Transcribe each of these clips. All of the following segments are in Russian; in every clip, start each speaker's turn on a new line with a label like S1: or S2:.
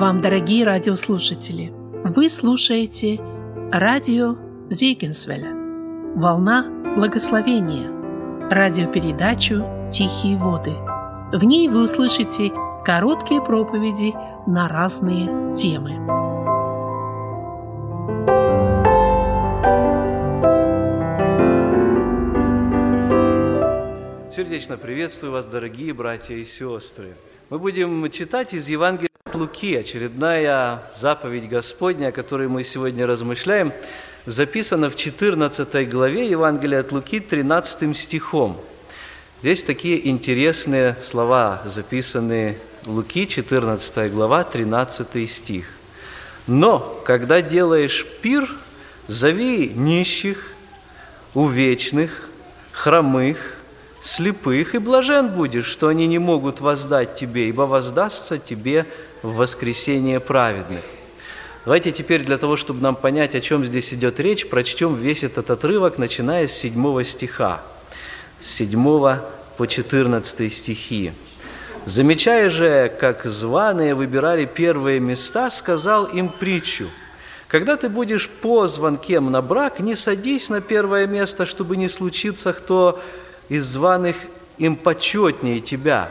S1: вам, дорогие радиослушатели! Вы слушаете радио Зейгенсвеля «Волна благословения» радиопередачу «Тихие воды». В ней вы услышите короткие проповеди на разные темы.
S2: Сердечно приветствую вас, дорогие братья и сестры. Мы будем читать из Евангелия Луки, очередная заповедь Господня, о которой мы сегодня размышляем, записана в 14 главе Евангелия от Луки 13 стихом. Здесь такие интересные слова, записанные Луки, 14 глава, 13 стих. «Но, когда делаешь пир, зови нищих, увечных, хромых, слепых, и блажен будешь, что они не могут воздать тебе, ибо воздастся тебе в воскресение праведных». Давайте теперь для того, чтобы нам понять, о чем здесь идет речь, прочтем весь этот отрывок, начиная с 7 стиха, с 7 по 14 стихи. Замечая же, как званые выбирали первые места, сказал им притчу. «Когда ты будешь позван кем на брак, не садись на первое место, чтобы не случиться кто из званых им почетнее тебя.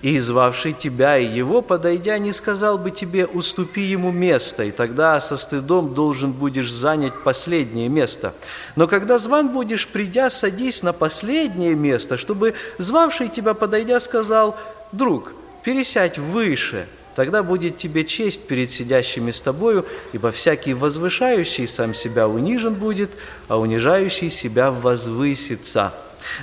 S2: И звавший тебя и его, подойдя, не сказал бы тебе, уступи ему место, и тогда со стыдом должен будешь занять последнее место. Но когда зван будешь, придя, садись на последнее место, чтобы звавший тебя, подойдя, сказал, друг, пересядь выше, тогда будет тебе честь перед сидящими с тобою, ибо всякий возвышающий сам себя унижен будет, а унижающий себя возвысится».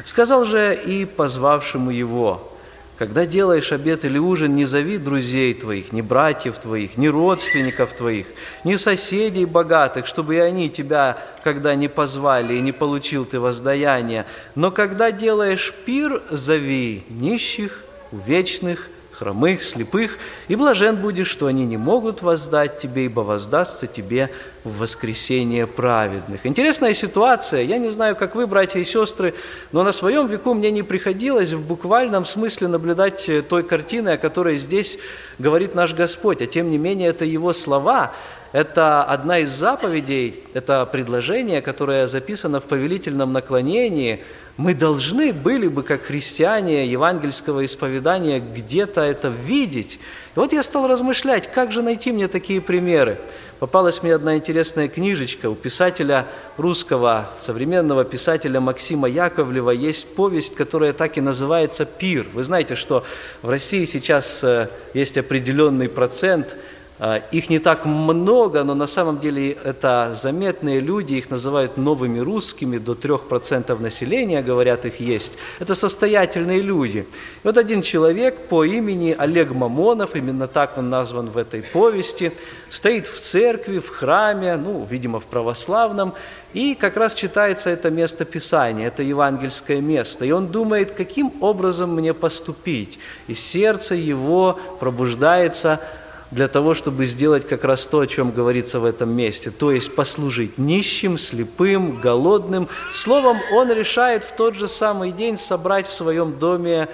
S2: Сказал же и позвавшему его, когда делаешь обед или ужин, не зови друзей твоих, ни братьев твоих, ни родственников твоих, ни соседей богатых, чтобы и они тебя, когда не позвали, и не получил ты воздаяние. Но когда делаешь пир, зови нищих, увечных, хромых, слепых, и блажен будешь, что они не могут воздать тебе, ибо воздастся тебе в воскресение праведных. Интересная ситуация. Я не знаю, как вы, братья и сестры, но на своем веку мне не приходилось в буквальном смысле наблюдать э, той картины, о которой здесь говорит наш Господь. А тем не менее, это Его слова, это одна из заповедей, это предложение, которое записано в повелительном наклонении – мы должны были бы, как христиане евангельского исповедания, где-то это видеть. И вот я стал размышлять, как же найти мне такие примеры. Попалась мне одна интересная книжечка у писателя русского, современного писателя Максима Яковлева. Есть повесть, которая так и называется «Пир». Вы знаете, что в России сейчас э, есть определенный процент – их не так много, но на самом деле это заметные люди, их называют новыми русскими, до 3% населения, говорят, их есть. Это состоятельные люди. И вот один человек по имени Олег Мамонов, именно так он назван в этой повести, стоит в церкви, в храме, ну, видимо, в православном, и как раз читается это место Писания, это евангельское место. И он думает, каким образом мне поступить. И сердце его пробуждается для того, чтобы сделать как раз то, о чем говорится в этом месте, то есть послужить нищим, слепым, голодным. Словом, он решает в тот же самый день собрать в своем доме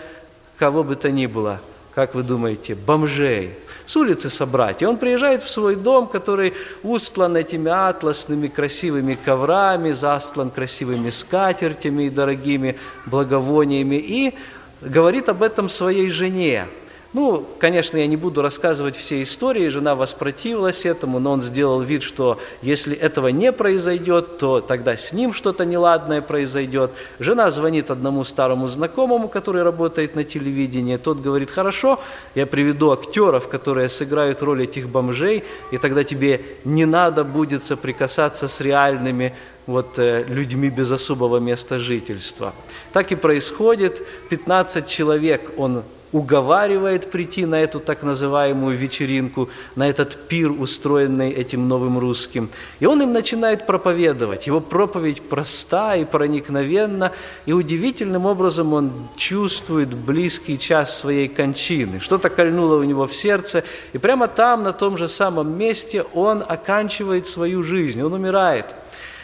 S2: кого бы то ни было, как вы думаете, бомжей, с улицы собрать. И он приезжает в свой дом, который устлан этими атласными красивыми коврами, застлан красивыми скатертями и дорогими благовониями, и говорит об этом своей жене – ну, конечно, я не буду рассказывать все истории, жена воспротивилась этому, но он сделал вид, что если этого не произойдет, то тогда с ним что-то неладное произойдет. Жена звонит одному старому знакомому, который работает на телевидении, тот говорит, хорошо, я приведу актеров, которые сыграют роль этих бомжей, и тогда тебе не надо будет соприкасаться с реальными вот, э, людьми без особого места жительства. Так и происходит. 15 человек он уговаривает прийти на эту так называемую вечеринку, на этот пир, устроенный этим новым русским. И он им начинает проповедовать. Его проповедь проста и проникновенна, и удивительным образом он чувствует близкий час своей кончины. Что-то кольнуло у него в сердце, и прямо там, на том же самом месте, он оканчивает свою жизнь, он умирает –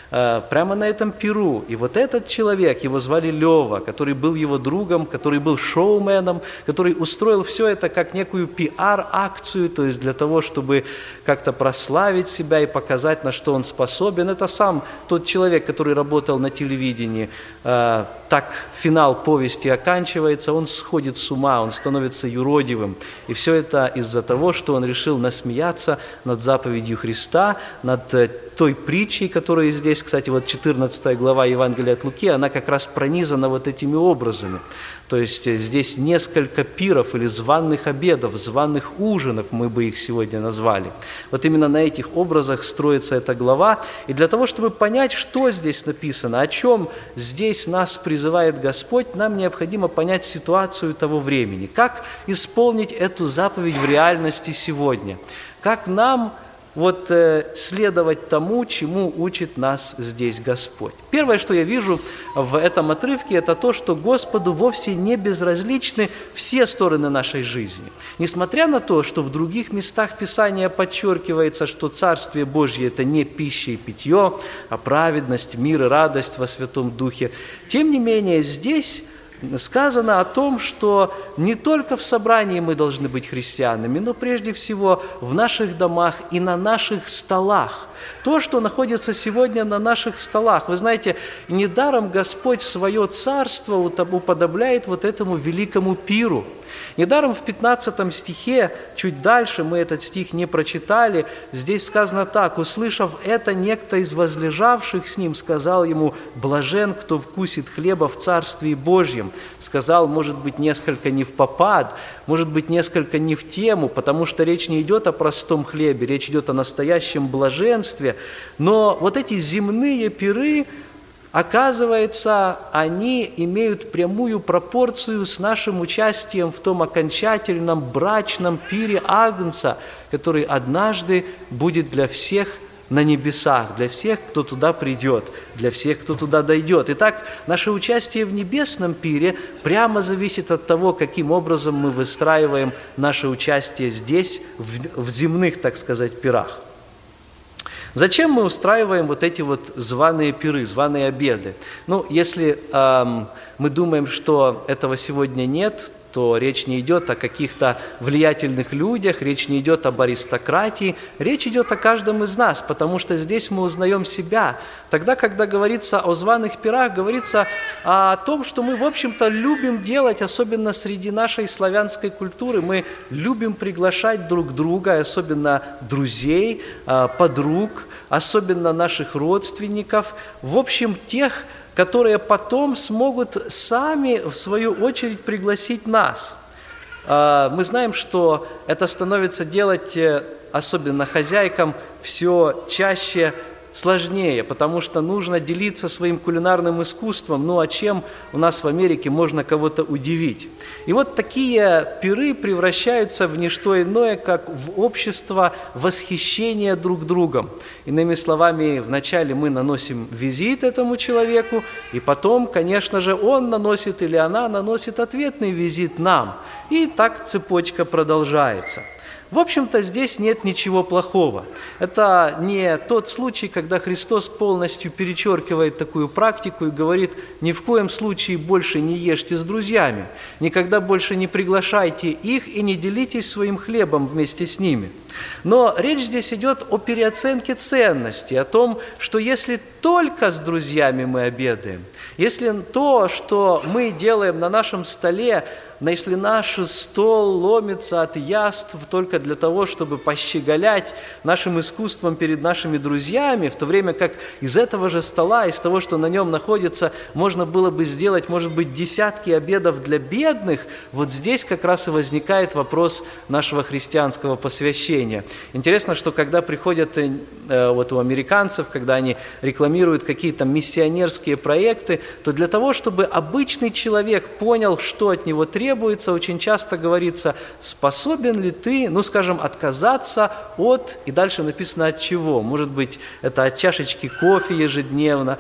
S2: прямо на этом перу. И вот этот человек, его звали Лева, который был его другом, который был шоуменом, который устроил все это как некую пиар-акцию, то есть для того, чтобы как-то прославить себя и показать, на что он способен. Это сам тот человек, который работал на телевидении. Э, так финал повести оканчивается, он сходит с ума, он становится юродивым. И все это из-за того, что он решил насмеяться над заповедью Христа, над э, той притчей, которая здесь, кстати, вот 14 глава Евангелия от Луки, она как раз пронизана вот этими образами. То есть э, здесь несколько пиров или званных обедов, званных ужинов, мы бы их сегодня назвали. Вот именно на этих образах строится эта глава. И для того, чтобы понять, что здесь написано, о чем здесь нас призывает Господь, нам необходимо понять ситуацию того времени. Как исполнить эту заповедь в реальности сегодня? Как нам вот э, следовать тому, чему учит нас здесь Господь. Первое, что я вижу в этом отрывке, это то, что Господу вовсе не безразличны все стороны нашей жизни. Несмотря на то, что в других местах Писания подчеркивается, что Царствие Божье – это не пища и питье, а праведность, мир и радость во Святом Духе, тем не менее здесь сказано о том, что не только в собрании мы должны быть христианами, но прежде всего в наших домах и на наших столах. То, что находится сегодня на наших столах. Вы знаете, недаром Господь свое царство уподобляет вот этому великому пиру – Недаром в 15 стихе, чуть дальше, мы этот стих не прочитали, здесь сказано так, «Услышав это, некто из возлежавших с ним сказал ему, «Блажен, кто вкусит хлеба в Царстве Божьем». Сказал, может быть, несколько не в попад, может быть, несколько не в тему, потому что речь не идет о простом хлебе, речь идет о настоящем блаженстве. Но вот эти земные пиры, Оказывается, они имеют прямую пропорцию с нашим участием в том окончательном брачном пире Агнца, который однажды будет для всех на небесах, для всех, кто туда придет, для всех, кто туда дойдет. Итак, наше участие в небесном пире прямо зависит от того, каким образом мы выстраиваем наше участие здесь, в, в земных, так сказать, пирах. Зачем мы устраиваем вот эти вот званые пиры, званые обеды? Ну, если эм, мы думаем, что этого сегодня нет, то речь не идет о каких-то влиятельных людях, речь не идет об аристократии, речь идет о каждом из нас, потому что здесь мы узнаем себя. Тогда, когда говорится о званых пирах, говорится о том, что мы, в общем-то, любим делать, особенно среди нашей славянской культуры. Мы любим приглашать друг друга, особенно друзей, а, подруг, особенно наших родственников, в общем, тех, которые потом смогут сами, в свою очередь, пригласить нас. А, мы знаем, что это становится делать, э, особенно хозяйкам, все чаще сложнее, потому что нужно делиться своим кулинарным искусством. Ну а чем у нас в Америке можно кого-то удивить? И вот такие пиры превращаются в не что иное, как в общество восхищения друг другом. Иными словами, вначале мы наносим визит этому человеку, и потом, конечно же, он наносит или она наносит ответный визит нам. И так цепочка продолжается – в общем-то, здесь нет ничего плохого. Это не тот случай, когда Христос полностью перечеркивает такую практику и говорит, ни в коем случае больше не ешьте с друзьями, никогда больше не приглашайте их и не делитесь своим хлебом вместе с ними. Но речь здесь идет о переоценке ценностей, о том, что если только с друзьями мы обедаем, если то, что мы делаем на нашем столе, если наш стол ломится от яств только для того, чтобы пощеголять нашим искусством перед нашими друзьями, в то время как из этого же стола, из того, что на нем находится, можно было бы сделать, может быть, десятки обедов для бедных, вот здесь как раз и возникает вопрос нашего христианского посвящения. Интересно, что когда приходят э, вот у американцев, когда они рекламируют какие-то миссионерские проекты, то для того, чтобы обычный человек понял, что от него требуется, требуется, очень часто говорится, способен ли ты, ну, скажем, отказаться от, и дальше написано от чего. Может быть, это от чашечки кофе ежедневно,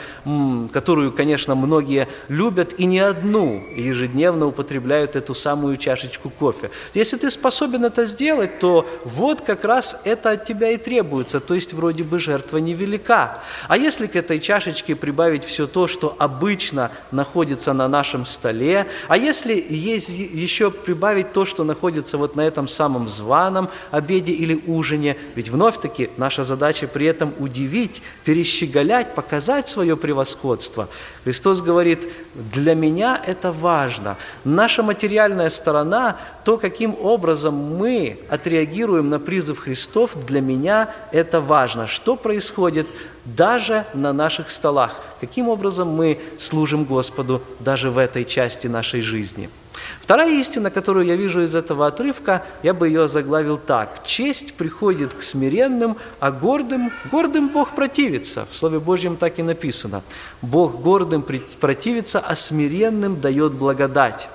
S2: которую, конечно, многие любят, и не одну ежедневно употребляют эту самую чашечку кофе. Если ты способен это сделать, то вот как раз это от тебя и требуется, то есть вроде бы жертва невелика. А если к этой чашечке прибавить все то, что обычно находится на нашем столе, а если есть еще прибавить то, что находится вот на этом самом званом обеде или ужине, ведь вновь-таки наша задача при этом удивить, перещеголять, показать свое превосходство. Христос говорит, для меня это важно. Наша материальная сторона, то, каким образом мы отреагируем на призыв Христов, для меня это важно. Что происходит даже на наших столах? Каким образом мы служим Господу даже в этой части нашей жизни? Вторая истина, которую я вижу из этого отрывка, я бы ее заглавил так. «Честь приходит к смиренным, а гордым, гордым Бог противится». В Слове Божьем так и написано. «Бог гордым противится, а смиренным дает благодать».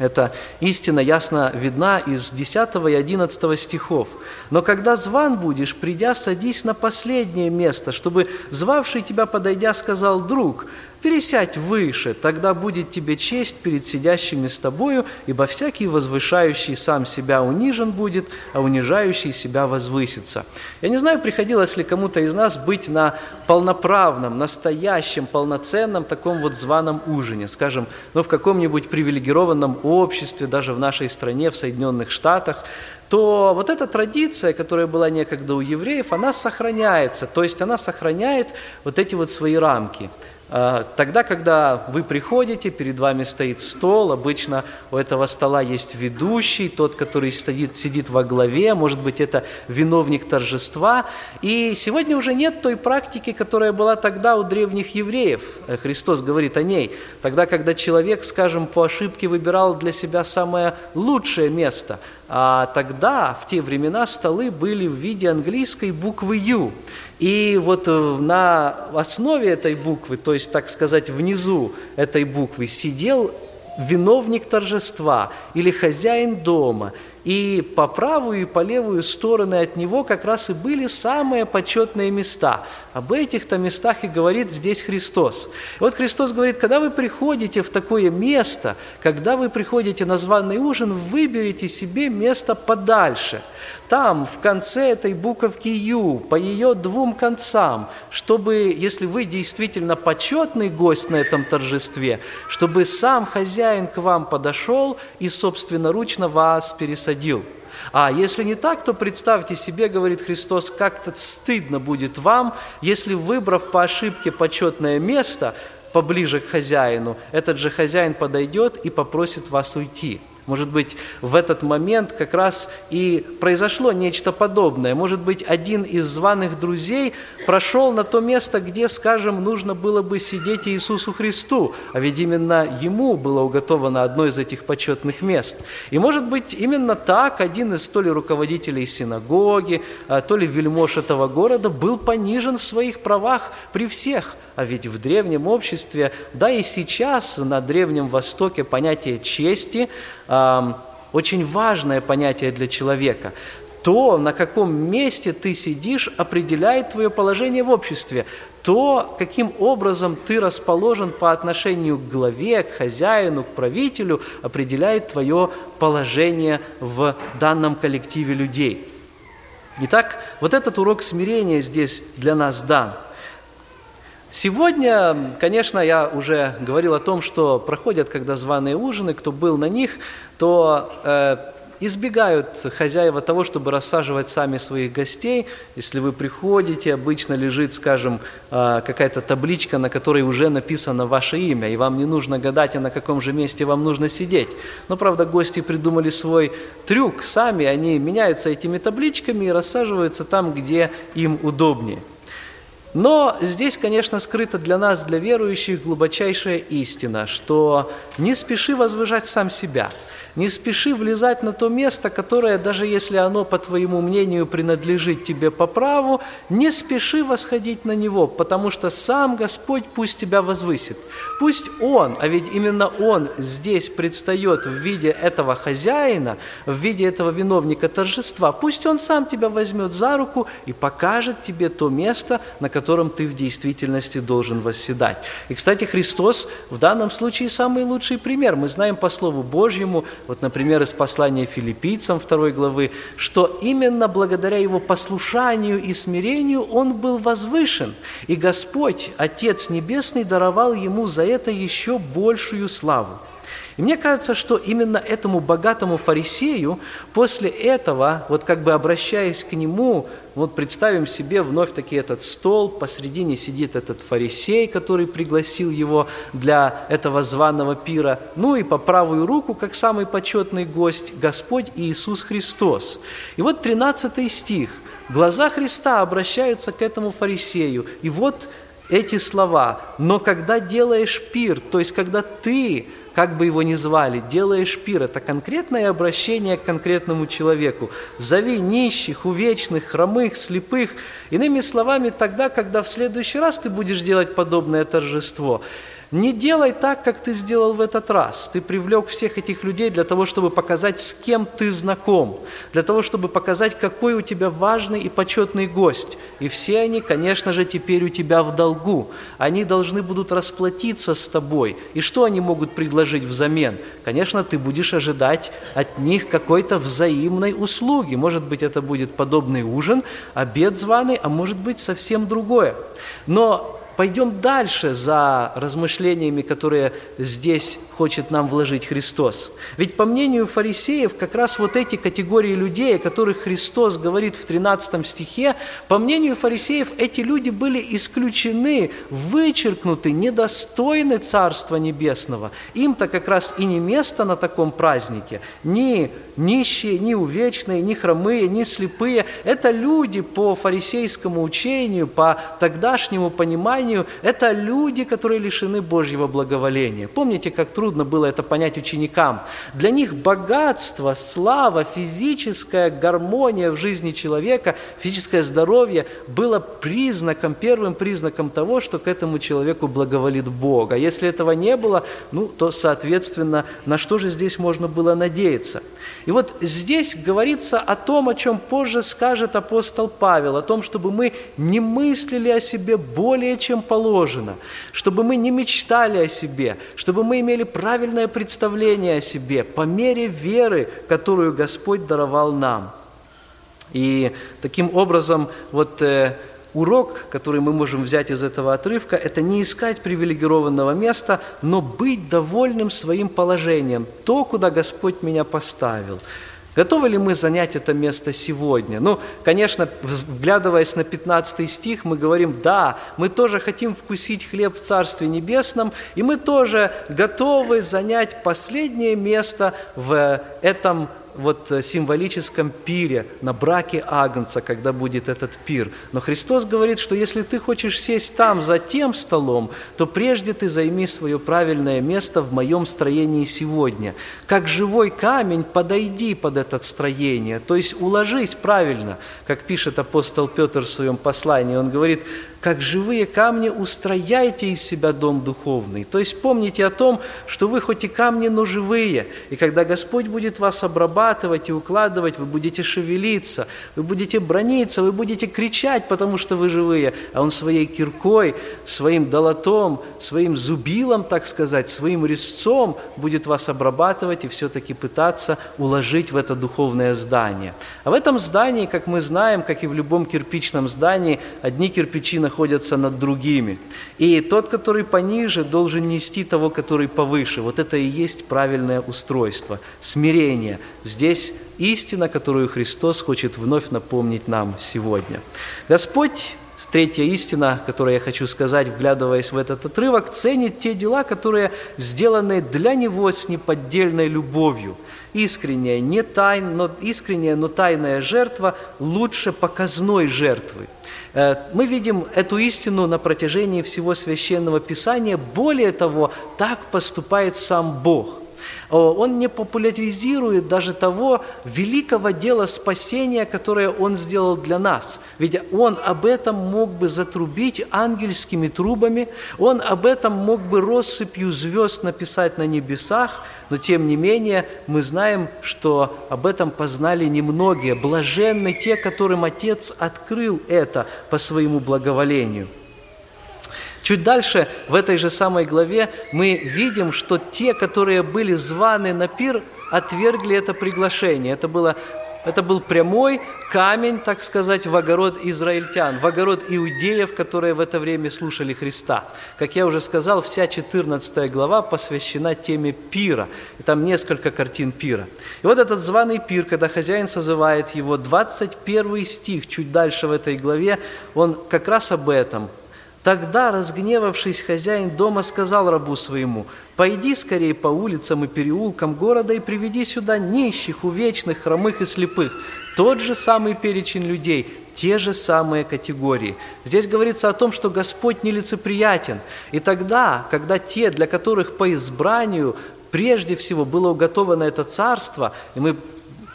S2: Эта истина ясно видна из 10 и 11 стихов. «Но когда зван будешь, придя, садись на последнее место, чтобы звавший тебя, подойдя, сказал, «Друг, Пересядь выше, тогда будет тебе честь перед сидящими с тобою, ибо всякий возвышающий сам себя унижен будет, а унижающий себя возвысится». Я не знаю, приходилось ли кому-то из нас быть на полноправном, настоящем, полноценном таком вот званом ужине, скажем, ну, в каком-нибудь привилегированном обществе, даже в нашей стране, в Соединенных Штатах, то вот эта традиция, которая была некогда у евреев, она сохраняется, то есть она сохраняет вот эти вот свои рамки – тогда, когда вы приходите, перед вами стоит стол, обычно у этого стола есть ведущий, тот, который сидит, сидит во главе, может быть, это виновник торжества. И сегодня уже нет той практики, которая была тогда у древних евреев. Э, Христос говорит о ней. Тогда, когда человек, скажем, по ошибке выбирал для себя самое лучшее место, а тогда, в те времена, столы были в виде английской буквы «Ю». И вот э, на основе этой буквы, то есть, так сказать, внизу этой буквы, сидел виновник торжества или хозяин дома – и по правую и по левую стороны от него как раз и были самые почетные места. Об этих-то местах и говорит здесь Христос. И вот Христос говорит, когда вы приходите в такое место, когда вы приходите на званый ужин, выберите себе место подальше. Там, в конце этой буковки «Ю», по ее двум концам, чтобы, если вы действительно почетный гость на этом торжестве, чтобы сам хозяин к вам подошел и собственноручно вас пересадил. А если не так, то представьте себе, говорит Христос, как-то стыдно будет вам, если, выбрав по ошибке почетное место поближе к хозяину, этот же хозяин подойдет и попросит вас уйти. Может быть, в этот момент как раз и произошло нечто подобное. Может быть, один из званых друзей прошел на то место, где, скажем, нужно было бы сидеть Иисусу Христу, а ведь именно Ему было уготовано одно из этих почетных мест. И, может быть, именно так один из то ли руководителей синагоги, а, то ли вельмож этого города был понижен в своих правах при всех – а ведь в древнем обществе, да и сейчас на Древнем Востоке понятие чести э, очень важное понятие для человека. То, на каком месте ты сидишь, определяет твое положение в обществе. То, каким образом ты расположен по отношению к главе, к хозяину, к правителю, определяет твое положение в данном коллективе людей. Итак, вот этот урок смирения здесь для нас дан – Сегодня, конечно, я уже говорил о том, что проходят, когда званые ужины, кто был на них, то э, избегают хозяева того, чтобы рассаживать сами своих гостей. Если вы приходите, обычно лежит, скажем, э, какая-то табличка, на которой уже написано ваше имя, и вам не нужно гадать, а на каком же месте вам нужно сидеть. Но, правда, гости придумали свой трюк сами, они меняются этими табличками и рассаживаются там, где им удобнее. Но здесь, конечно, скрыта для нас, для верующих, глубочайшая истина, что не спеши возвышать сам себя. Не спеши влезать на то место, которое, даже если оно, по твоему мнению, принадлежит тебе по праву, не спеши восходить на него, потому что сам Господь пусть тебя возвысит. Пусть Он, а ведь именно Он здесь предстает в виде этого хозяина, в виде этого виновника торжества, пусть Он сам тебя возьмет за руку и покажет тебе то место, на котором ты в действительности должен восседать. И, кстати, Христос в данном случае самый лучший пример. Мы знаем по Слову Божьему, вот, например, из послания филиппийцам 2 главы, что именно благодаря Его послушанию и смирению Он был возвышен. И Господь, Отец Небесный, даровал Ему за это еще большую славу. И мне кажется, что именно этому богатому фарисею после этого, вот как бы обращаясь к нему, вот представим себе вновь таки этот стол, посредине сидит этот фарисей, который пригласил его для этого званого пира, ну и по правую руку, как самый почетный гость, Господь Иисус Христос. И вот 13 стих. Глаза Христа обращаются к этому фарисею, и вот эти слова. «Но когда делаешь пир, то есть когда ты как бы его ни звали, делаешь пир, это конкретное обращение к конкретному человеку. Зови нищих, увечных, хромых, слепых. Иными словами, тогда, когда в следующий раз ты будешь делать подобное торжество, не делай так, как ты сделал в этот раз. Ты привлек всех этих людей для того, чтобы показать, с кем ты знаком, для того, чтобы показать, какой у тебя важный и почетный гость. И все они, конечно же, теперь у тебя в долгу. Они должны будут расплатиться с тобой. И что они могут предложить взамен? Конечно, ты будешь ожидать от них какой-то взаимной услуги. Может быть, это будет подобный ужин, обед званый, а может быть, совсем другое. Но пойдем дальше за размышлениями, которые здесь хочет нам вложить Христос. Ведь по мнению фарисеев, как раз вот эти категории людей, о которых Христос говорит в 13 стихе, по мнению фарисеев, эти люди были исключены, вычеркнуты, недостойны Царства Небесного. Им-то как раз и не место на таком празднике. Ни нищие, ни увечные, ни хромые, ни слепые. Это люди по фарисейскому учению, по тогдашнему пониманию, это люди, которые лишены Божьего благоволения. Помните, как трудно было это понять ученикам. Для них богатство, слава, физическая гармония в жизни человека, физическое здоровье было признаком, первым признаком того, что к этому человеку благоволит Бог. А если этого не было, ну, то, соответственно, на что же здесь можно было надеяться? И вот здесь говорится о том, о чем позже скажет апостол Павел, о том, чтобы мы не мыслили о себе более, чем положено, чтобы мы не мечтали о себе, чтобы мы имели правильное представление о себе по мере веры, которую Господь даровал нам. И таким образом, вот э, урок, который мы можем взять из этого отрывка, это не искать привилегированного места, но быть довольным своим положением, то, куда Господь меня поставил – Готовы ли мы занять это место сегодня? Ну, конечно, вглядываясь на 15 стих, мы говорим, да, мы тоже хотим вкусить хлеб в Царстве Небесном, и мы тоже готовы занять последнее место в этом вот э, символическом пире, на браке Агнца, когда будет этот пир. Но Христос говорит, что если ты хочешь сесть там, за тем столом, то прежде ты займи свое правильное место в моем строении сегодня. Как живой камень подойди под это строение, то есть уложись правильно, как пишет апостол Петр в своем послании. Он говорит, как живые камни устрояйте из себя дом духовный. То есть помните о том, что вы хоть и камни, но живые. И когда Господь будет вас обрабатывать и укладывать, вы будете шевелиться, вы будете брониться, вы будете кричать, потому что вы живые. А Он своей киркой, своим долотом, своим зубилом, так сказать, своим резцом будет вас обрабатывать и все-таки пытаться уложить в это духовное здание. А в этом здании, как мы знаем, как и в любом кирпичном здании, одни кирпичи находятся над другими. И тот, который пониже, должен нести того, который повыше. Вот это и есть правильное устройство, смирение. Здесь истина, которую Христос хочет вновь напомнить нам сегодня. Господь Третья истина, которую я хочу сказать, вглядываясь в этот отрывок, ценит те дела, которые сделаны для Него с неподдельной любовью. Искренняя, не тайн, но, искренняя, но тайная жертва лучше показной жертвы. Э, мы видим эту истину на протяжении всего священного писания. Более того, так поступает сам Бог. Он не популяризирует даже того великого дела спасения, которое Он сделал для нас. Ведь Он об этом мог бы затрубить ангельскими трубами, Он об этом мог бы россыпью звезд написать на небесах, но тем не менее мы знаем, что об этом познали немногие. Блаженны те, которым Отец открыл это по своему благоволению. Чуть дальше, в этой же самой главе, мы видим, что те, которые были званы на пир, отвергли это приглашение. Это было это был прямой камень, так сказать, в огород израильтян, в огород иудеев, которые в это время слушали Христа. Как я уже сказал, вся 14 глава посвящена теме пира. И там несколько картин пира. И вот этот званый пир, когда хозяин созывает его, 21 стих, чуть дальше в этой главе, он как раз об этом – Тогда, разгневавшись, хозяин дома сказал рабу своему, «Пойди скорее по улицам и переулкам города и приведи сюда нищих, увечных, хромых и слепых». Тот же самый перечень людей, те же самые категории. Здесь говорится о том, что Господь нелицеприятен. И тогда, когда те, для которых по избранию прежде всего было уготовано это царство, и мы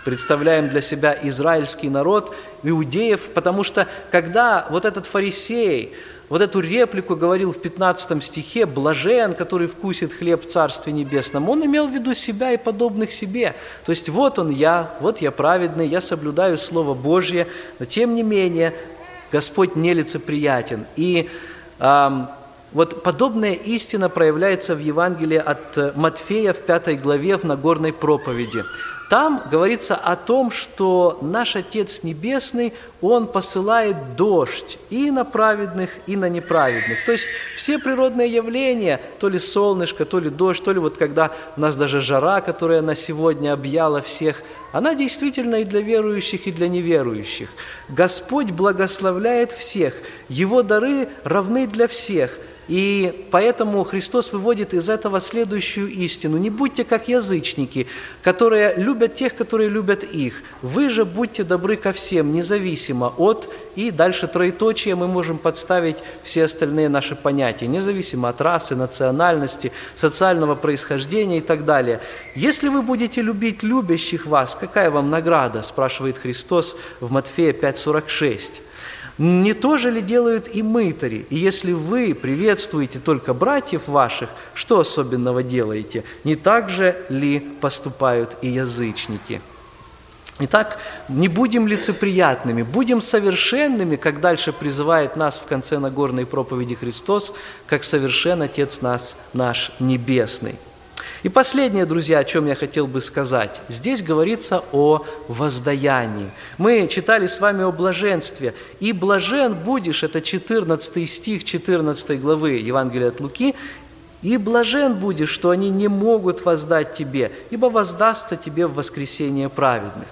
S2: представляем для себя израильский народ, иудеев, потому что когда вот этот фарисей, вот эту реплику говорил в 15 стихе «блажен, который вкусит хлеб в Царстве Небесном», он имел в виду себя и подобных себе. То есть вот он я, вот я праведный, я соблюдаю Слово Божье, но тем не менее Господь нелицеприятен. И эм, вот подобная истина проявляется в Евангелии от Матфея в пятой главе в Нагорной проповеди. Там говорится о том, что наш Отец Небесный, Он посылает дождь и на праведных, и на неправедных. То есть все природные явления, то ли солнышко, то ли дождь, то ли вот когда у нас даже жара, которая на сегодня объяла всех, она действительно и для верующих, и для неверующих. Господь благословляет всех, Его дары равны для всех – и поэтому Христос выводит из этого следующую истину. Не будьте как язычники, которые любят тех, которые любят их. Вы же будьте добры ко всем, независимо от, и дальше троеточие мы можем подставить все остальные наши понятия, независимо от расы, национальности, социального происхождения и так далее. Если вы будете любить любящих вас, какая вам награда, спрашивает Христос в Матфея 5,46. Не то же ли делают и мытари? И если вы приветствуете только братьев ваших, что особенного делаете? Не так же ли поступают и язычники? Итак, не будем лицеприятными, будем совершенными, как дальше призывает нас в конце Нагорной проповеди Христос, как совершен Отец нас, наш Небесный. И последнее, друзья, о чем я хотел бы сказать. Здесь говорится о воздаянии. Мы читали с вами о блаженстве. «И блажен будешь» – это 14 стих 14 главы Евангелия от Луки, «И блажен будешь, что они не могут воздать тебе, ибо воздастся тебе в воскресение праведных».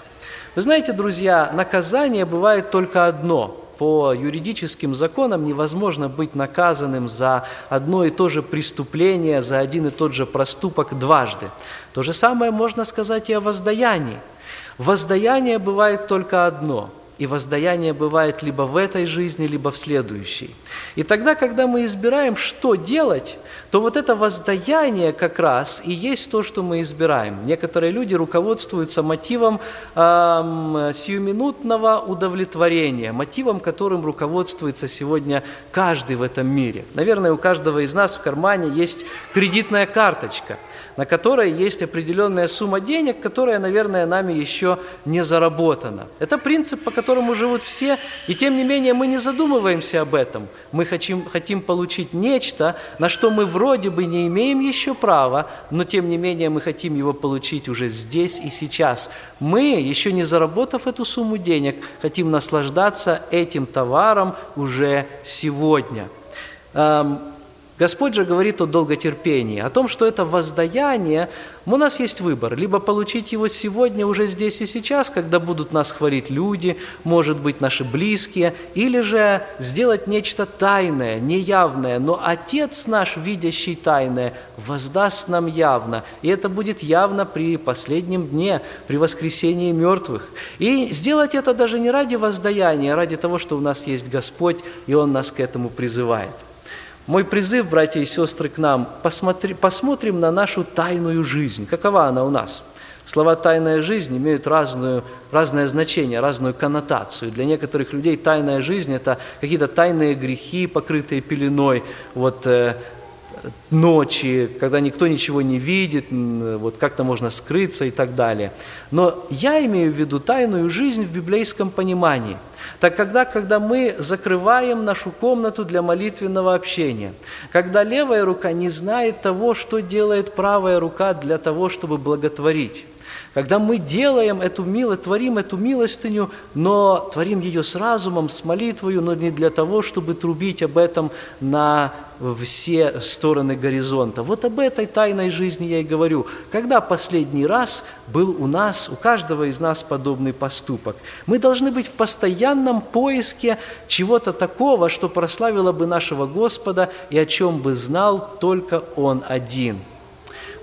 S2: Вы знаете, друзья, наказание бывает только одно – по юридическим законам невозможно быть наказанным за одно и то же преступление, за один и тот же проступок дважды. То же самое можно сказать и о воздаянии. Воздаяние бывает только одно – и воздаяние бывает либо в этой жизни, либо в следующей. И тогда, когда мы избираем, что делать, то вот это воздаяние как раз и есть то, что мы избираем. Некоторые люди руководствуются мотивом э, сиюминутного удовлетворения, мотивом, которым руководствуется сегодня каждый в этом мире. Наверное, у каждого из нас в кармане есть кредитная карточка – на которой есть определенная сумма денег, которая, наверное, нами еще не заработана. Это принцип, по которому живут все, и тем не менее мы не задумываемся об этом. Мы хотим, хотим получить нечто, на что мы вроде бы не имеем еще права, но тем не менее мы хотим его получить уже здесь и сейчас. Мы, еще не заработав эту сумму денег, хотим наслаждаться этим товаром уже сегодня. Господь же говорит о долготерпении, о том, что это воздаяние, у нас есть выбор, либо получить его сегодня, уже здесь и сейчас, когда будут нас хвалить люди, может быть, наши близкие, или же сделать нечто тайное, неявное, но Отец наш, видящий тайное, воздаст нам явно, и это будет явно при последнем дне, при воскресении мертвых. И сделать это даже не ради воздаяния, а ради того, что у нас есть Господь, и Он нас к этому призывает. Мой призыв, братья и сестры, к нам, посмотри, посмотрим на нашу тайную жизнь. Какова она у нас? Слова «тайная жизнь» имеют разную, разное значение, разную коннотацию. Для некоторых людей тайная жизнь – это какие-то тайные грехи, покрытые пеленой, вот, э, ночи, когда никто ничего не видит, вот как-то можно скрыться и так далее. Но я имею в виду тайную жизнь в библейском понимании. Так когда, когда мы закрываем нашу комнату для молитвенного общения, когда левая рука не знает того, что делает правая рука для того, чтобы благотворить, когда мы делаем эту милость, творим эту милостыню, но творим ее с разумом, с молитвою, но не для того, чтобы трубить об этом на все стороны горизонта. Вот об этой тайной жизни я и говорю. Когда последний раз был у нас, у каждого из нас подобный поступок? Мы должны быть в постоянном поиске чего-то такого, что прославило бы нашего Господа и о чем бы знал только Он один –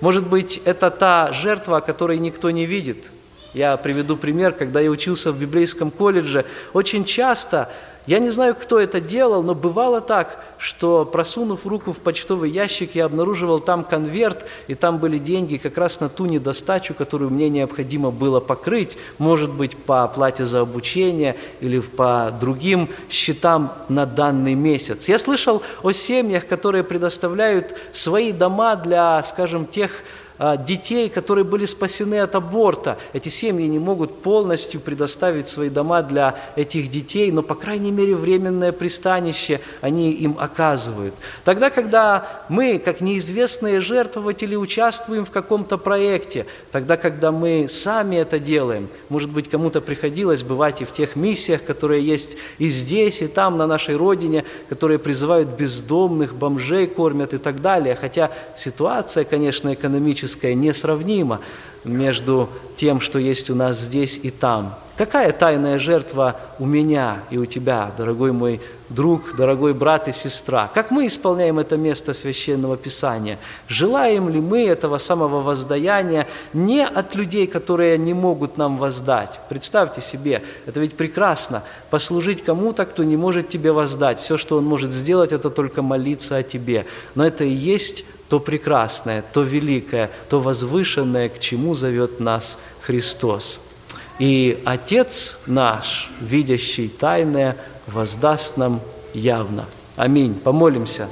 S2: может быть, это та жертва, которой никто не видит. Я приведу пример, когда я учился в библейском колледже, очень часто я не знаю, кто это делал, но бывало так, что просунув руку в почтовый ящик, я обнаруживал там конверт, и там были деньги как раз на ту недостачу, которую мне необходимо было покрыть, может быть, по оплате за обучение или по другим счетам на данный месяц. Я слышал о семьях, которые предоставляют свои дома для, скажем, тех детей, которые были спасены от аборта. Эти семьи не могут полностью предоставить свои дома для этих детей, но, по крайней мере, временное пристанище они им оказывают. Тогда, когда мы, как неизвестные жертвователи, участвуем в каком-то проекте, тогда, когда мы сами это делаем, может быть, кому-то приходилось бывать и в тех миссиях, которые есть и здесь, и там, на нашей родине, которые призывают бездомных, бомжей кормят и так далее. Хотя ситуация, конечно, экономическая, физическое несравнимо между тем, что есть у нас здесь и там. Какая тайная жертва у меня и у тебя, дорогой мой друг, дорогой брат и сестра? Как мы исполняем это место Священного Писания? Желаем ли мы этого самого воздаяния не от людей, которые не могут нам воздать? Представьте себе, это ведь прекрасно, послужить кому-то, кто не может тебе воздать. Все, что он может сделать, это только молиться о тебе. Но это и есть то прекрасное, то великое, то возвышенное, к чему зовет нас Христос. И Отец наш, видящий тайное, воздаст нам явно. Аминь. Помолимся.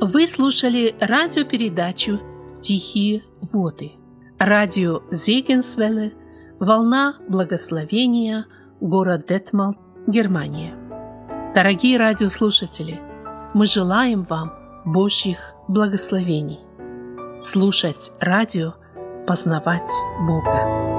S1: Вы слушали радиопередачу «Тихие воды». Радио Зегенсвелле, Волна Благословения, город Детмалт, Германия. Дорогие радиослушатели, мы желаем вам Божьих благословений. Слушать радио, познавать Бога.